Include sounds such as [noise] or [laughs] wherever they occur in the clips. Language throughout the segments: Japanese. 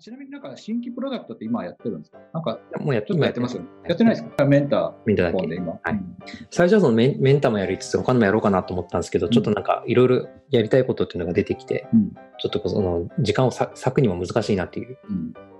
ちなみになんか新規プロダクトって今やってるんですか？なんか、もうやっやってますよね。ややってないですか？メンターメンターだけ。今。はい。うん。最初はそのメンメンターもやりつつ、他のもやろうかなと思ったんですけど、ちょっとなんかいろいろやりたいことっていうのが出てきて、うん。ちょっとその時間をさ割くにも難しいなっていう。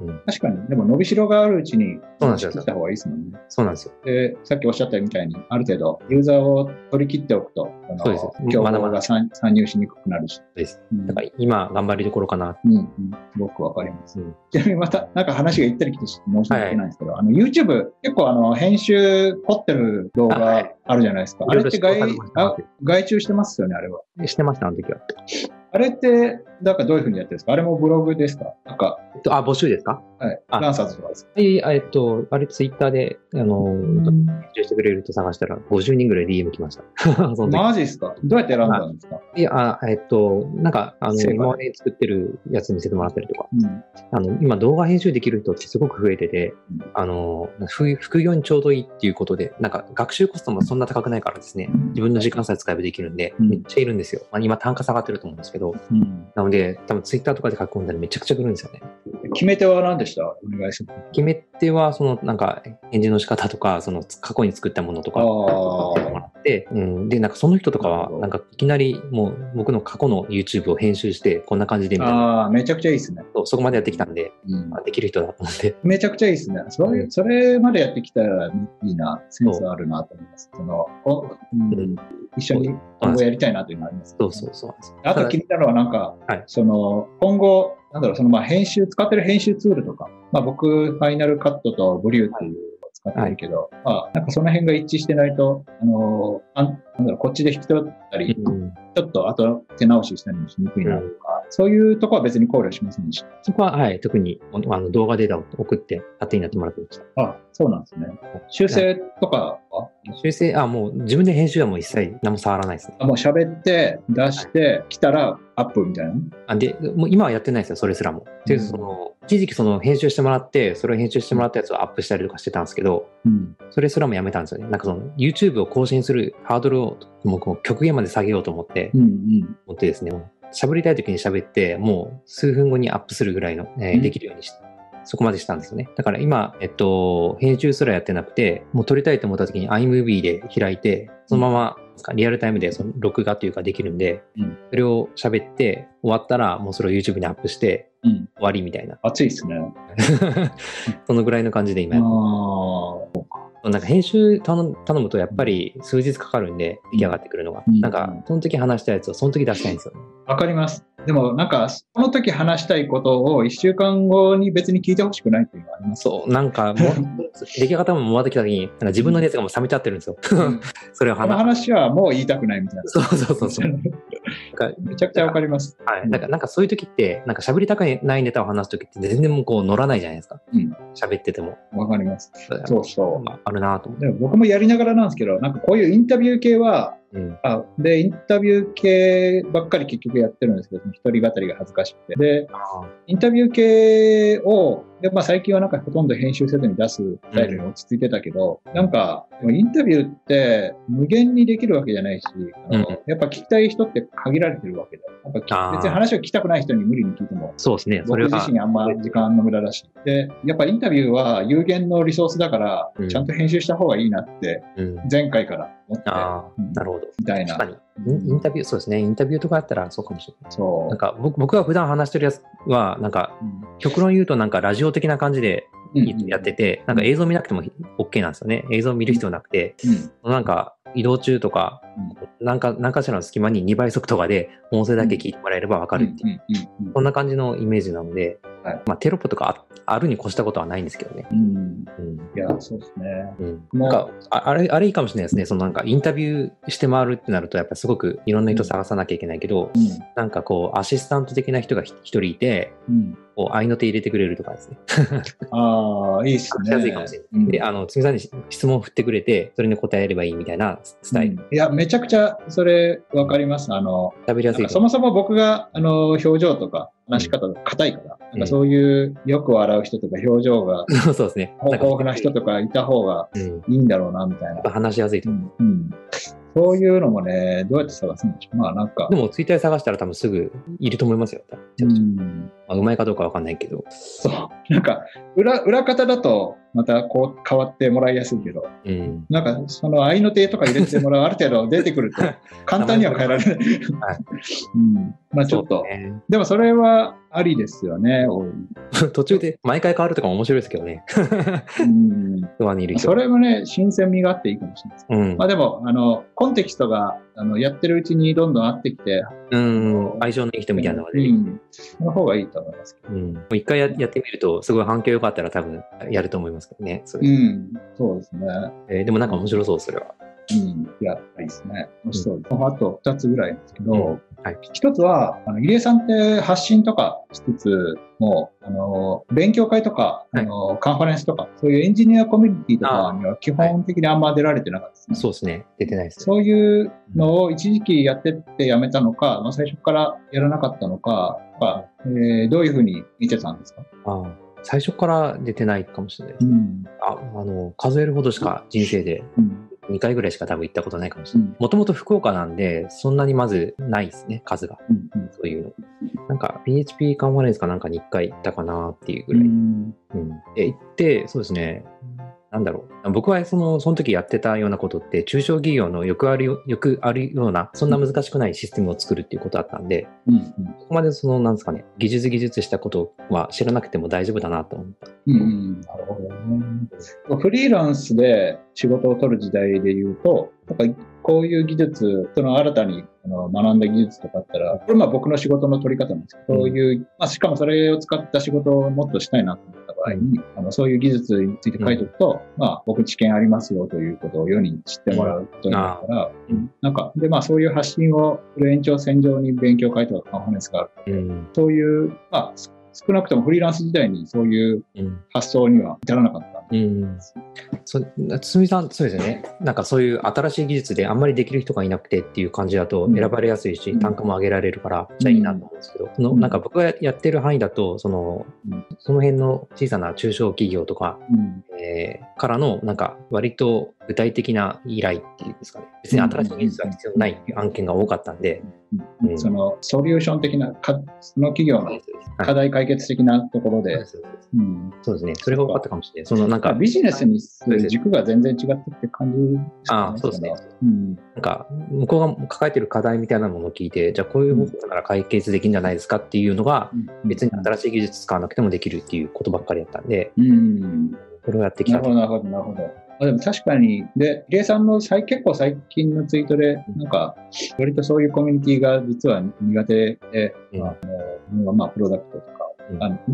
うんうん確かに、でも伸びしろがあるうちに、そうなんですよ切った方がいいですもんね。そうなんですよ。で、さっきおっしゃったみたいに、ある程度、ユーザーを取り切っておくと、あのそうです競まだまだ合が参参入しにくくなるし。そうです。うんだから今頑張りどころかな。うん、うん、すごくわかります。うんちなみにまた、なんか話が行ったり来て申し訳ないんですけど、あの、YouTube、結構あの、編集凝ってる動あは画あるじゃないですか。あれっていろいろ外試行錯誤してますあ外注してますよね、あれは。してました、あの時は。あれって、なんかどういうふうにやってるんですか？あれもブログですか？なんか、えっと、あ、募集ですか？はい。あ。ランサーズとかですか？えっと、あれツイッターで、あの、編集してくれると探したら50人ぐらい DM 来ました。[laughs] マジですか？どうやって選んだんですか？い。や、あえっと、なんか、あの、今まで作ってるやつ見せてもらったりとか、うん。あの、今動画編集できる人ってすごく増えてて、うん。あの、副副業にちょうどいいっていうことで、なんか学習コストもそんな高くないからですね、自分の時間さえ使えばできるんで、うん。めっちゃいるんですよ。まあ、今単価下がってると思うんですけど、うん。なので、多分ツイッターとかで書き込んだらめちゃくちゃ来るんですよね。決め手は何でした？お願いします。決め手は、その、なんか、返事の仕方とか、その、過去に作ったものとか、あもらって、うん。で、なんかその人とかは、なんかいきなりもう僕の過去の YouTube を編集して、こんな感じでみたいな。ああ、めちゃくちゃいいですね。そうそこまでやってきたんで、うんあできる人だと思って。めちゃくちゃいいですね。それ、うんそれまでやってきたらいいな、センスあるなと思います。その、おうんうん一緒に今後やりたいなというのがあります。そうそうそう。あと気になるのはなんか、はいその、今後、なんだろう、そのまあ編集、使ってる編集ツールとか、まあ僕、ファイナルカットとブリューっていう使ってるけど、まあなんかその辺が一致してないと、あの、あんなんだろう、こっちで引き取ったり、うん。ちょっと後手直ししたりもしにくいなとか、そういうとこは別に考慮しませんでしそこは、はい、特にあの動画データを送って勝手になってもらってました。た。あ、そうなんですね。修正とかは？修正、あ、もう自分で編集はもう一切何も触らないですね。あもう喋って、出して、来たらアップみたいな？あで、もう今はやってないですよ、それすらも。で、うんその、一時期その編集してもらって、それを編集してもらったやつをアップしたりとかしてたんですけど、うん。それすらもやめたんですよね。なんかその YouTube を更新するハードルをもう極限まで下げようと思って、うんうん。思ってですね、喋りたい時に喋って、もう数分後にアップするぐらいの、えーうんできるようにしそこまでしたんですよね。だから今、えっと、編集すらやってなくて、もう撮りたいと思った時に iMovie で開いて、そのまま、リアルタイムでその録画というかできるんで、うんそれを喋って終わったらもうそれを YouTube にアップしてうん。終わりみたいな。熱いですね。[laughs] そのぐらいの感じで今あやっ。なんか編集頼む頼むとやっぱり数日かかるんで出来上がってくるのが。うんなんかその時話したやつをその時出したいんですよね。わかります。でもなんか、その時話したいことを一週間後に別に聞いてほしくないっていうのがあります。そう、なんかもう、[laughs] 出来上がったものも終わってきた時に、なんか自分の熱がもう冷めちゃってるんですよ。うん [laughs] それをこの。話はもう言いたくないみたいな。そうそうそうそう。かめちゃくちゃわかります。はい。なんか、なんかそういう時って、なんか喋りたくないネタを話す時って全然もうこう乗らないじゃないですか。うん喋ってても。わかります。そうそう。まああるなと思って。僕もやりながらなんですけど、なんかこういうインタビュー系は、うん。あで、インタビュー系ばっかり結局やってるんですけど、一人語りが恥ずかしくて。で、あインタビュー系を、でまあ、最近はなんかほとんど編集せずに出すスタイルに落ち着いてたけど、なんか、でもインタビューって無限にできるわけじゃないし、あのうんやっぱ聞きたい人って限られてるわけだよ。なんかあー別に話を聞きたくない人に無理に聞いても、そうですね。そ僕。自身あんま時間の無駄だし。で、やっぱインタビューは有限のリソースだからうん、ちゃんと編集した方がいいなって、うん。前回から思って、ああ、うんなるほど。みたいな確。かに。インタビュー、そうですね。インタビューとかやったらそうかもしれない。そう。なんか僕僕が普段話してるやつは、なんかうん極論言うとなんかラジオ的な感じでやってて、なんか映像見なくても OK なんですよね。映像見る必要なくて、うんなんか移動中とか、なんか、なんかしらの隙間に2倍速とかで音声だけ聞いてもらえればわかるっていう、こんな感じのイメージなので、はいまあテロップとかああるに越したことはないんですけどね。うんうん。いや、そうですね。うん、もうんなかああれ、あれいいかもしれないですね。そのなんかインタビューして回るってなると、やっぱすごくいろんな人探さなきゃいけないけど、うんなんかこう、アシスタント的な人がひ一人いて、うんこう、合いの手入れてくれるとかですね。[laughs] ああ、いいっすね。しやすいかもしれない。うんで、あの、つみさんに質問を振ってくれて、それに答えればいいみたいなスタイル。うんいや、めちゃくちゃそれわかります。あの、喋りやすいそもそも僕が、あの、表情とか話し方が硬いから、なんかそういうよく笑う人とか表情が [laughs] そうですね。豊富な人とかいた方がうん。いいんだろうな、みたいな。話しやすいとう思う。んうんそういうのもね、どうやって探すんでしょう。まあなんかで、も、ツイッターで探したら多分すぐいると思いますよ。うんまあ、うまいかどうかわかんないけど。そう。なんか、裏、裏方だと、またこう変わってもらいやすいけど、うん。なんか、その愛の手とか入れてもらう、[laughs] ある程度出てくると、簡単には変えられない。はいうん。まあちょっと、ねでもそれはありですよね、[laughs] 途中で毎回変わるとかも面白いですけどね。うん。[laughs] それもね、新鮮味があっていいかもしれないです。うんま。あでも、あの、コンテキストが、あの、やってるうちにどんどん合ってきて、うん。相性のいい人みたいなのが出てくるうん。その方がいいと思いますけど。うん。もう一回ややってみると、すごい反響良かったら多分やると思いますけどね。それうん。そうですね。えーでもなんか面白そう、それは。うん。いや、いいですね。楽しそうです。あと二つぐらいですけど、うんはい一つは、あの、入江さんって発信とかしつつも、あの、勉強会とか、はいあの、カンファレンスとか、そういうエンジニアコミュニティとかには基本的にあんま出られてなかったですね。そうですね。出てないですね。そういうのを一時期やってってやめたのか、まあ、最初からやらなかったのか、まあえーどういうふうに見てたんですか？ああ最初から出てないかもしれないです。ん。ああの、数えるほどしか人生でうん。2回ぐらいしか多分行ったことないかもしれない。うん。もともと福岡なんで、そんなにまずないですね、数が。うん。うんそういうの。なんか PHP カンファレンスかなんかに1回行ったかなっていうぐうらい。ん。うん。で、行って、そうですね。なんだろう。僕はその、その時やってたようなことって、中小企業のよくあるよ、よくあるような、そんな難しくないシステムを作るっていうことだったんで、うん。そこまでその、なんですかね、技術技術したことは知らなくても大丈夫だなと思った。うん。なるほどね。フリーランスで仕事を取る時代で言うと、なんかこういう技術、その新たにあの学んだ技術とかあったら、これまあ僕の仕事の取り方なんですけど、うんそういう、まあしかもそれを使った仕事をもっとしたいなと思った場合に、あのそういう技術について書いておくと、まあ僕知見ありますよということを世に知ってもらうことになるから、うんなんか、でまあそういう発信を延長線上に勉強会とかカンファレンスがある。うん。そういう、まあす少なくともフリーランス時代にそういううん。発想には至らなかった。うん。そつみさん、そうですよね。なんかそういう新しい技術であんまりできる人がいなくてっていう感じだとうん。選ばれやすいし、うん。単価も上げられるから、じゃあいいなと思うんですけど、そのなんか僕がやってる範囲だと、その、うん。その辺の小さな中小企業とか、うん。えーからの、なんか割と具体的な依頼っていうんですかね。別に新しい技術が必要ない案件が多かったんで、うん。うん。そのソリューション的なか、その企業のはい。課題解決的なところで、そうですね。それが多かったかもしれない。そのなんまあか、ビジネスにする軸が全然違ったって感じですかああ、そうですね。うんなんか、向こうが抱えてる課題みたいなものを聞いて、じゃあこういう方法なら解決できるんじゃないですかっていうのが、別に新しい技術使わなくてもできるっていうことばっかりだったんで、うん。それをやってきたなるほど、なるほど。あでも確かに、で、入江さんの最結構最近のツイートで、なんか、割とそういうコミュニティが実は苦手で、うんまあ、あのまあ、プロダクトとか、うん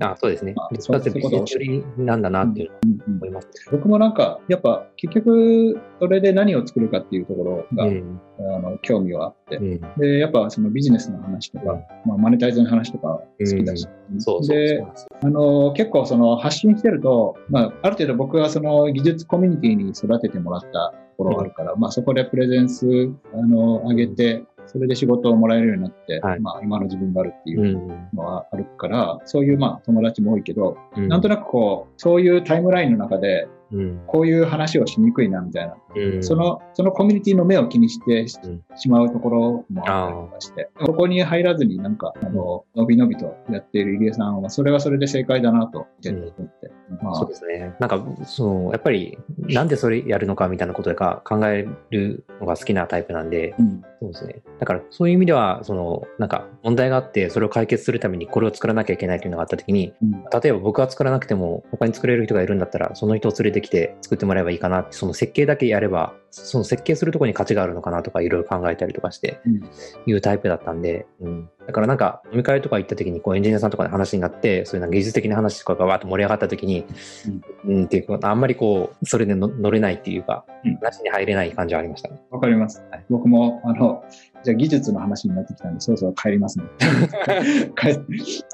あそうですね。まあ。だってビジネス寄りなんだなっていうの思います。僕もなんか、やっぱ結局、それで何を作るかっていうところが、うん。あの興味はあって。う、ん。で、やっぱそのビジネスの話とか、まあ、マネタイズの話とか好きだし、そうそうでそうなんですよ。あの、結構その発信してると、まあ、ある程度僕はその技術コミュニティに育ててもらったところがあるから、まあそこでプレゼンス、あの、上げて、それで仕事をもらえるようになって、はい。まあ今の自分があるっていううん。のはあるから、そういうまあ友達も多いけど、うん。なんとなくこう、そういうタイムラインの中で、うん。こういう話をしにくいなみたいな、うん。その、そのコミュニティの目を気にしてし,、うん。まうところもあったりとかして、ここに入らずになんか、あの、のびのびとやっている入江さんは、それはそれで正解だなと思って。まあ。そうですね。なんか、そう、やっぱり、なんでそれやるのかみたいなことが考えるのが好きなタイプなんで、うん。そうですね。だから、そういう意味では、その、なんか、問題があって、それを解決するためにこれを作らなきゃいけないというのがあったときに、うん。例えば僕が作らなくても、他に作れる人がいるんだったら、その人を連れてきて作ってもらえばいいかなって、その設計だけやれば、その設計するところに価値があるのかなとか、いろいろ考えたりとかして、うんいうタイプだったんで、うん。だからなんか、飲み会とか行った時に、こう、エンジニアさんとかで話になって、そういう技術的な話とかがわーっと盛り上がった時に、うん、っていうか、あんまりこう、それでの乗れないっていうか、うん話に入れない感じはありましたね。わかります。はい僕も、あの、じゃあ技術の話になってきたんで、そろそろ帰りますね。[laughs] 帰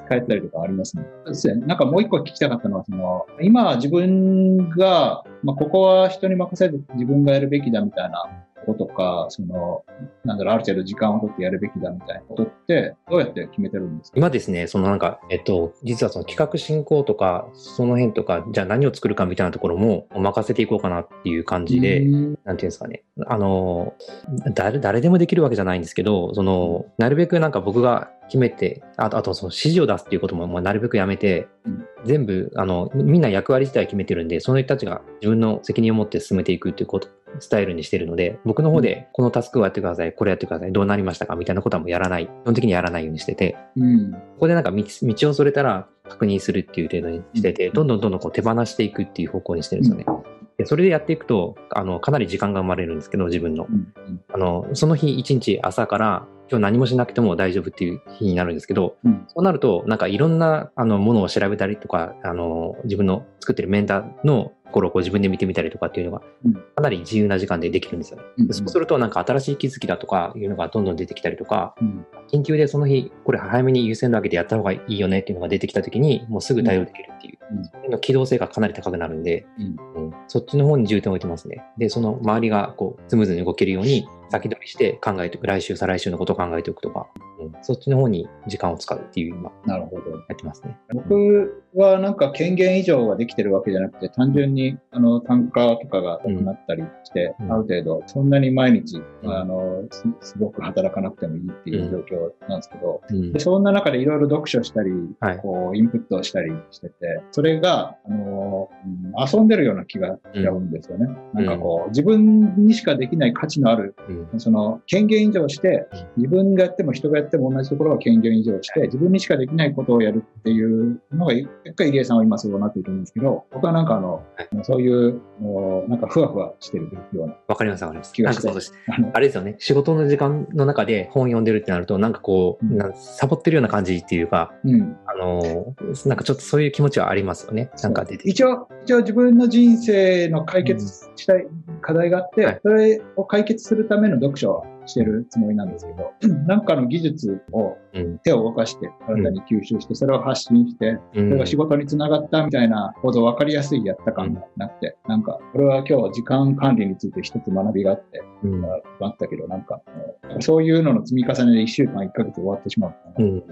帰ったりとかありますね。なんかもう一個聞きたかったのは、その、今自分が、まあ、ここは人に任せず自分がやるべきだみたいなこととか、その、なんだろう、ある程度時間を取ってやるべきだみたいなことって、どうやって決めてるんですか？今ですね、そのなんか、えっと、実はその企画進行とか、その辺とか、じゃあ何を作るかみたいなところも任せていこうかなっていう感じで、うん。なんていうんですかね。あの、誰、誰でもできるわけじゃないんですけど、その、なるべくなんか僕が決めて、あと、あとその指示を出すっていうことももうなるべくやめて、うん。全部、あの、みんな役割自体決めてるんで、その人たちが自分の責任を持って進めていくっていうこと、スタイルにしてるので、僕の方で、このタスクをやってください、これやってください、どうなりましたかみたいなことはもうやらない。基本的にやらないようにしてて、うん。ここでなんか道道をそれたら確認するっていう程度にしてて、どんどんどんどんこう手放していくっていう方向にしてるんですよね。でそれでやっていくと、あの、かなり時間が生まれるんですけど、自分のう。ん。あの、その日一日朝から今日何もしなくても大丈夫っていう日になるんですけど、うん。そうなると、なんかいろんなあのものを調べたりとか、あの、自分の作ってるメンターのところをこう自分で見てみたりとかっていうのがうん、かなり自由な時間でできるんですよね。うんでそうすると、なんか新しい気づきだとかいうのがどんどん出てきたりとか、うん。緊急でその日、これ早めに優先度上げてやった方がいいよねっていうのが出てきたときに、もうすぐ対応できるっていう、うんの機動性がかなり高くなるんで、うん。うんそっちの方に重点を置いてますね。で、その周りがこうスムーズに動けるように先取りして考えておく、来週、再来週のことを考えておくとか、そっちの方に時間を使うっていう今なるほど。やってますね。僕はなんか権限以上ができてるわけじゃなくて、単純にあの単価とかがなくなったりして、うん。ある程度、そんなに毎日、うん。あのす、すごく働かなくてもいいっていう状況なんですけど、うん。でそんな中でいろいろ読書したり、はい。こう、インプットしたりしてて、それが、あの、うん遊んでるような気がしちゃうんですよね。なんかこう、自分にしかできない価値のある、うん。その、権限以上して、自分がやっても人がやっても同じところは権限以上して、自分にしかできないことをやるっていうのが、やっぱり入江さんは今そうなってると思うんですけど、僕はなんかあの、そういう、もうなんかふわふわしてるようなわかりますわかります。気がしてなんかそうあのあれですよね。仕事の時間の中で本読んでるってなると、なんかこう、うんなんサボってるような感じっていうか、うん。あの、なんかちょっとそういう気持ちはありますよね。なんか出て。一応、一応自分の人生の解決したい課題があって、はいそれを解決するための読書はしてるつもりなんですけど、[clears throat] なんかの技術をうん。手を動かして、体に吸収して、それを発信して、うそれがん仕事につながったみたいなほど分かりやすいやった感がなくて、なんか、これは今日時間管理について一つ学びがあって、うんあったけど、なんか、そういうのの積み重ねで1週間、1ヶ月終わってしまううん。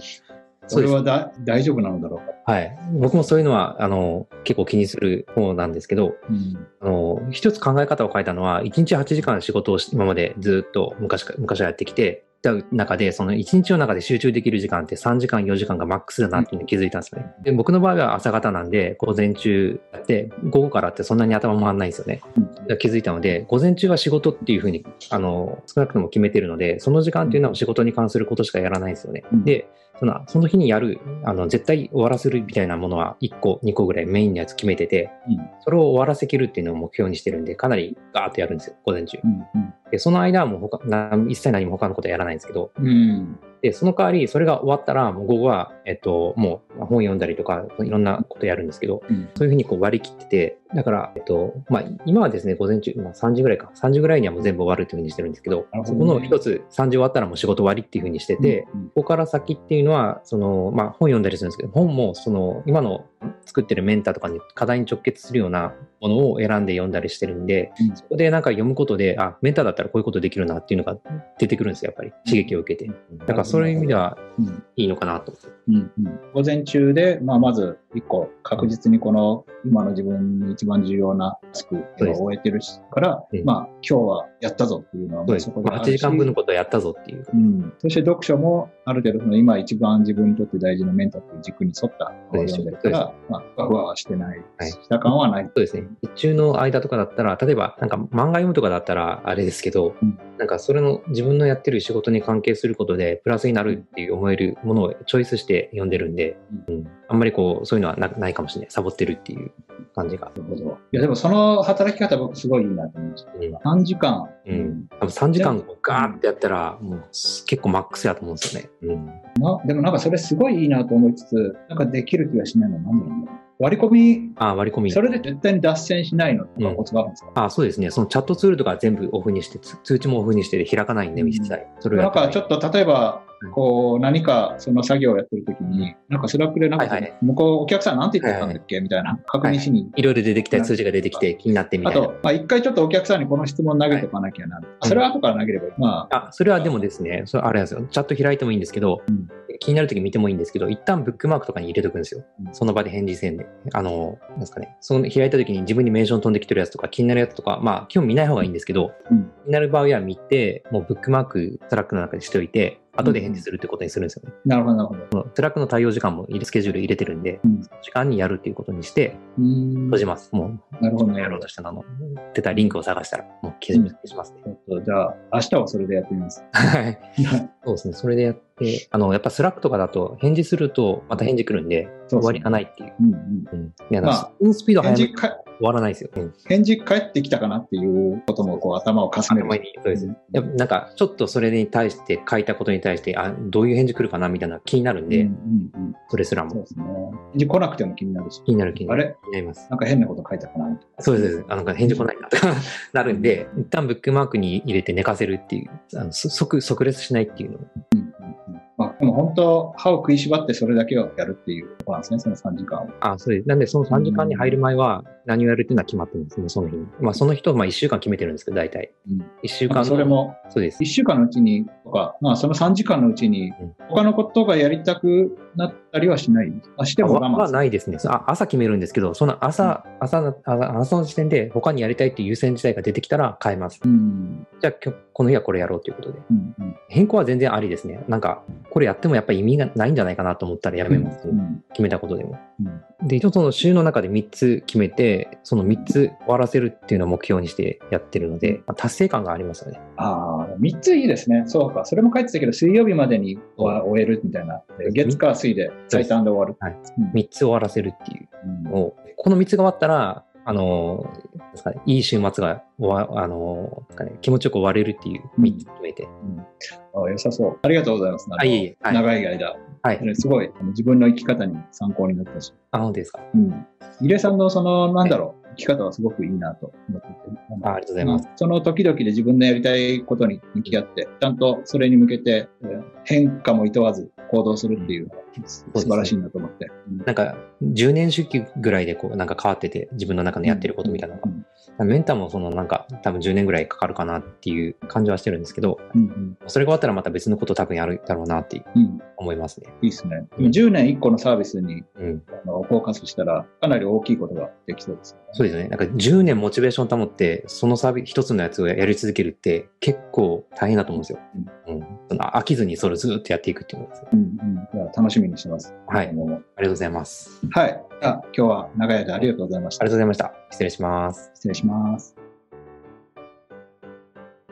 それはだ大丈夫なのだろうか。はい。僕もそういうのは、あの、結構気にする方なんですけど、うん。あの、一つ考え方を変えたのは、1日8時間仕事をし今までずっと昔か昔はやってきて、た中で、その1日の中で集中できる時間って3時間、4時間がマックスだなっていうのに気づいたんですよね。で僕の場合は朝方なんで、午前中やって、午後からってそんなに頭回らないんですよね。うん気づいたので、午前中は仕事っていうふうに、あの、少なくとも決めてるので、その時間っていうのは仕事に関することしかやらないんですよね。うんで、そのその日にやる、あの、絶対終わらせるみたいなものは1個、2個ぐらいメインのやつ決めてて、うん。それを終わらせきるっていうのを目標にしてるんで、かなりガーッとやるんですよ、午前中。うん。で、その間はもう他一切何も他のことはやらないんですけど、うん。うん。で、その代わり、それが終わったら、もう午後は、えっと、もう本読んだりとか、いろんなことやるんですけど、うん。そういうふうにこう割り切ってて、だから、えっと、まあ、今はですね、午前中、まあ、3時ぐらいか、3時ぐらいにはもう全部終わるっていうふうにしてるんですけど、どねこの一つ、3時終わったらもう仕事終わりっていうふうにしてて、うん、ここから先っていうのは、その、まあ、本読んだりするんですけど、本も、その、今の作ってるメンターとかに課題に直結するようなものを選んで読んだりしてるんで、うんそこでなんか読むことで、あ、メンターだったらこういうことできるなっていうのが出てくるんですよ、やっぱり。刺激を受けて。だからそういう意味ではうん。いいのかなと。うん。うん。午前中で、まあ、まず一個確実にこの今の自分に一番重要なタスクを終えてるしから、うんまあ、今日はやったぞっていうのはそうです。もうそこでまあ、8あるし時間分のことをやったぞっていう。うん。そして読書も、ある程度その今一番自分にとって大事なメンタルという軸に沿った本を読んでるから、まあ、ふわふわはしてない。はいした感はない。そうですね。日中の間とかだったら、例えばなんか漫画読むとかだったらあれですけど、うんなんかそれの自分のやってる仕事に関係することでプラスになるっていう思えるものをチョイスして読んでるんで、うんあんまりこうそういうのはなないかもしれない。サボってるっていう感じが。なるほど。いや、でもその働き方僕すごいいいなと思いました。うん3時間。うん。多分3時間ガーってやったら、もう結構マックスやと思うんですよね。うん。なでもなんかそれすごいいいなと思いつつ、なんかできる気がしないのは何だろうな。割り込み、あ、割り込み。それで絶対に脱線しないのとかコツがあるんですか、あ、そうですね。そのチャットツールとか全部オフにして、つ通知もオフにして開かないんで、うん一切。それなんかちょっっと例えばうん、こう何かその作業をやってる時に、なんか Slack でなんか、はいはい向こうお客さんなんて言ってたんだっけ？みたいな確認しに。いろいろ出てきた通知が出てきて気になってみたいな。あと、まあ、一回ちょっとお客さんにこの質問投げておかなきゃな。それは後から投げればいい。まあ、あ、それはでもですね、それあれですよ。チャット開いてもいいんですけど、うん気になるとき見てもいいんですけど、一旦ブックマークとかに入れとくんですよ。うんその場で返事せんで。あの、なんですかね。その開いたときに自分にメンション飛んできてるやつとか気になるやつとか、まあ、基本見ない方がいいんですけど、うん気になる場合は見て、もうブックマーク、 Slack の中にしておいて、後で返事するってことにするんですよね。なるほど、なるほど。この Slack の対応時間もスケジュール入れてるんで、うん時間にやるっていうことにして、閉じます。もう、なるほど、なやろう。としたの、出たリンクを探したら、もう消し消しますね。ちょっとじゃあ、明日はそれでやってみます。はい。そうですね。それでやって、あの、やっぱ Slack とかだと、返事すると、また返事来るんで、そうそう終わりがないっていう。うんうん。うん。いや、まあスピンスピードめ終わらないですよ。うん。返事返ってきたかなっていうことも、こう、頭をかすめる。そうですうんなんか、ちょっとそれに対して、書いたことに対して、あ、どういう返事来るかなみたいな気になるんで、うんうんうん。それすらもそうですね。返事来なくても気になるし、気になる気になるあれ？なります。なんか変なこと書いたかなそうですそうです。あなんか返事来ないなとか [laughs] なるんで、一旦ブックマークに入れて寝かせるっていう、あのそ即、即レスしないっていうのをまあ、でも本当、歯を食いしばってそれだけをやるっていうところなんですね、その3時間を。あ、そうです。なんで、その3時間に入る前は、何をやるっていうのは決まってるんですね、その日に。まあ、その人、まあ、1週間決めてるんですけど、大体。うん1週間それ、も、そうです1。週間のうちにとか、まあ、その3時間のうちにうん、他のことがやりたくなったりはしない？あしても我慢は。ないですね。あ朝決めるんですけど、その朝、朝の、朝朝の時点で他にやりたいっていう優先事態が出てきたら変えます。うん。じゃあ、今日この日はこれやろうということで。うん。うん変更は全然ありですね。なんか、これやってもやっぱり意味がないんじゃないかなと思ったらやめます。うん決めたことでも。うんで、一応その週の中で3つ決めて、その3つ終わらせるっていうのを目標にしてやってるので、まあ達成感がありますよね。ああ、3ついいですね。そうか。それも書いてたけど、水曜日までには終えるみたいな。月火水で最短で終わる。はいうん3つ終わらせるっていううんのを、この3つが終わったら、あのいい週末が終わ、あの気持ちよく終われるっていう3つ決めて。あ良さそう。ありがとうございます。あ、いえいえ。はい。長い間。はい。すごい、自分の生き方に参考になったし。あ、本当ですか？うん。入江さんのその、なんだろう、生き方はすごくいいなと思ってて。あありがとうございます。その時々で自分のやりたいことに向き合って、ちゃんとそれに向けて、えー変化も厭わず行動するっていうのが素晴らしいなと思って。うんなんか、10年周期ぐらいでこう、なんか変わってて、自分の中でやってることみたいなのが。うんメンターもそのなんか、多分10年ぐらいかかるかなっていう感じはしてるんですけど、うんそれが終わったらまた別のこと多分やるだろうなってうんうん思いますね。いいですね。でも10年1個のサービスにうん。あのフォーカスしたら、かなり大きいことができそうですよね。そうですね。なんか10年モチベーション保って、そのサービス、一つのやつをやり続けるって結構大変だと思うんですよ。うん。その飽きずにそれをずっとやっていくっていうのです。うんうん。楽しみにしてます。はいありがとうございます。はい。じゃあ今日は長い間ありがとうございました。ありがとうございました。失礼します。失礼します。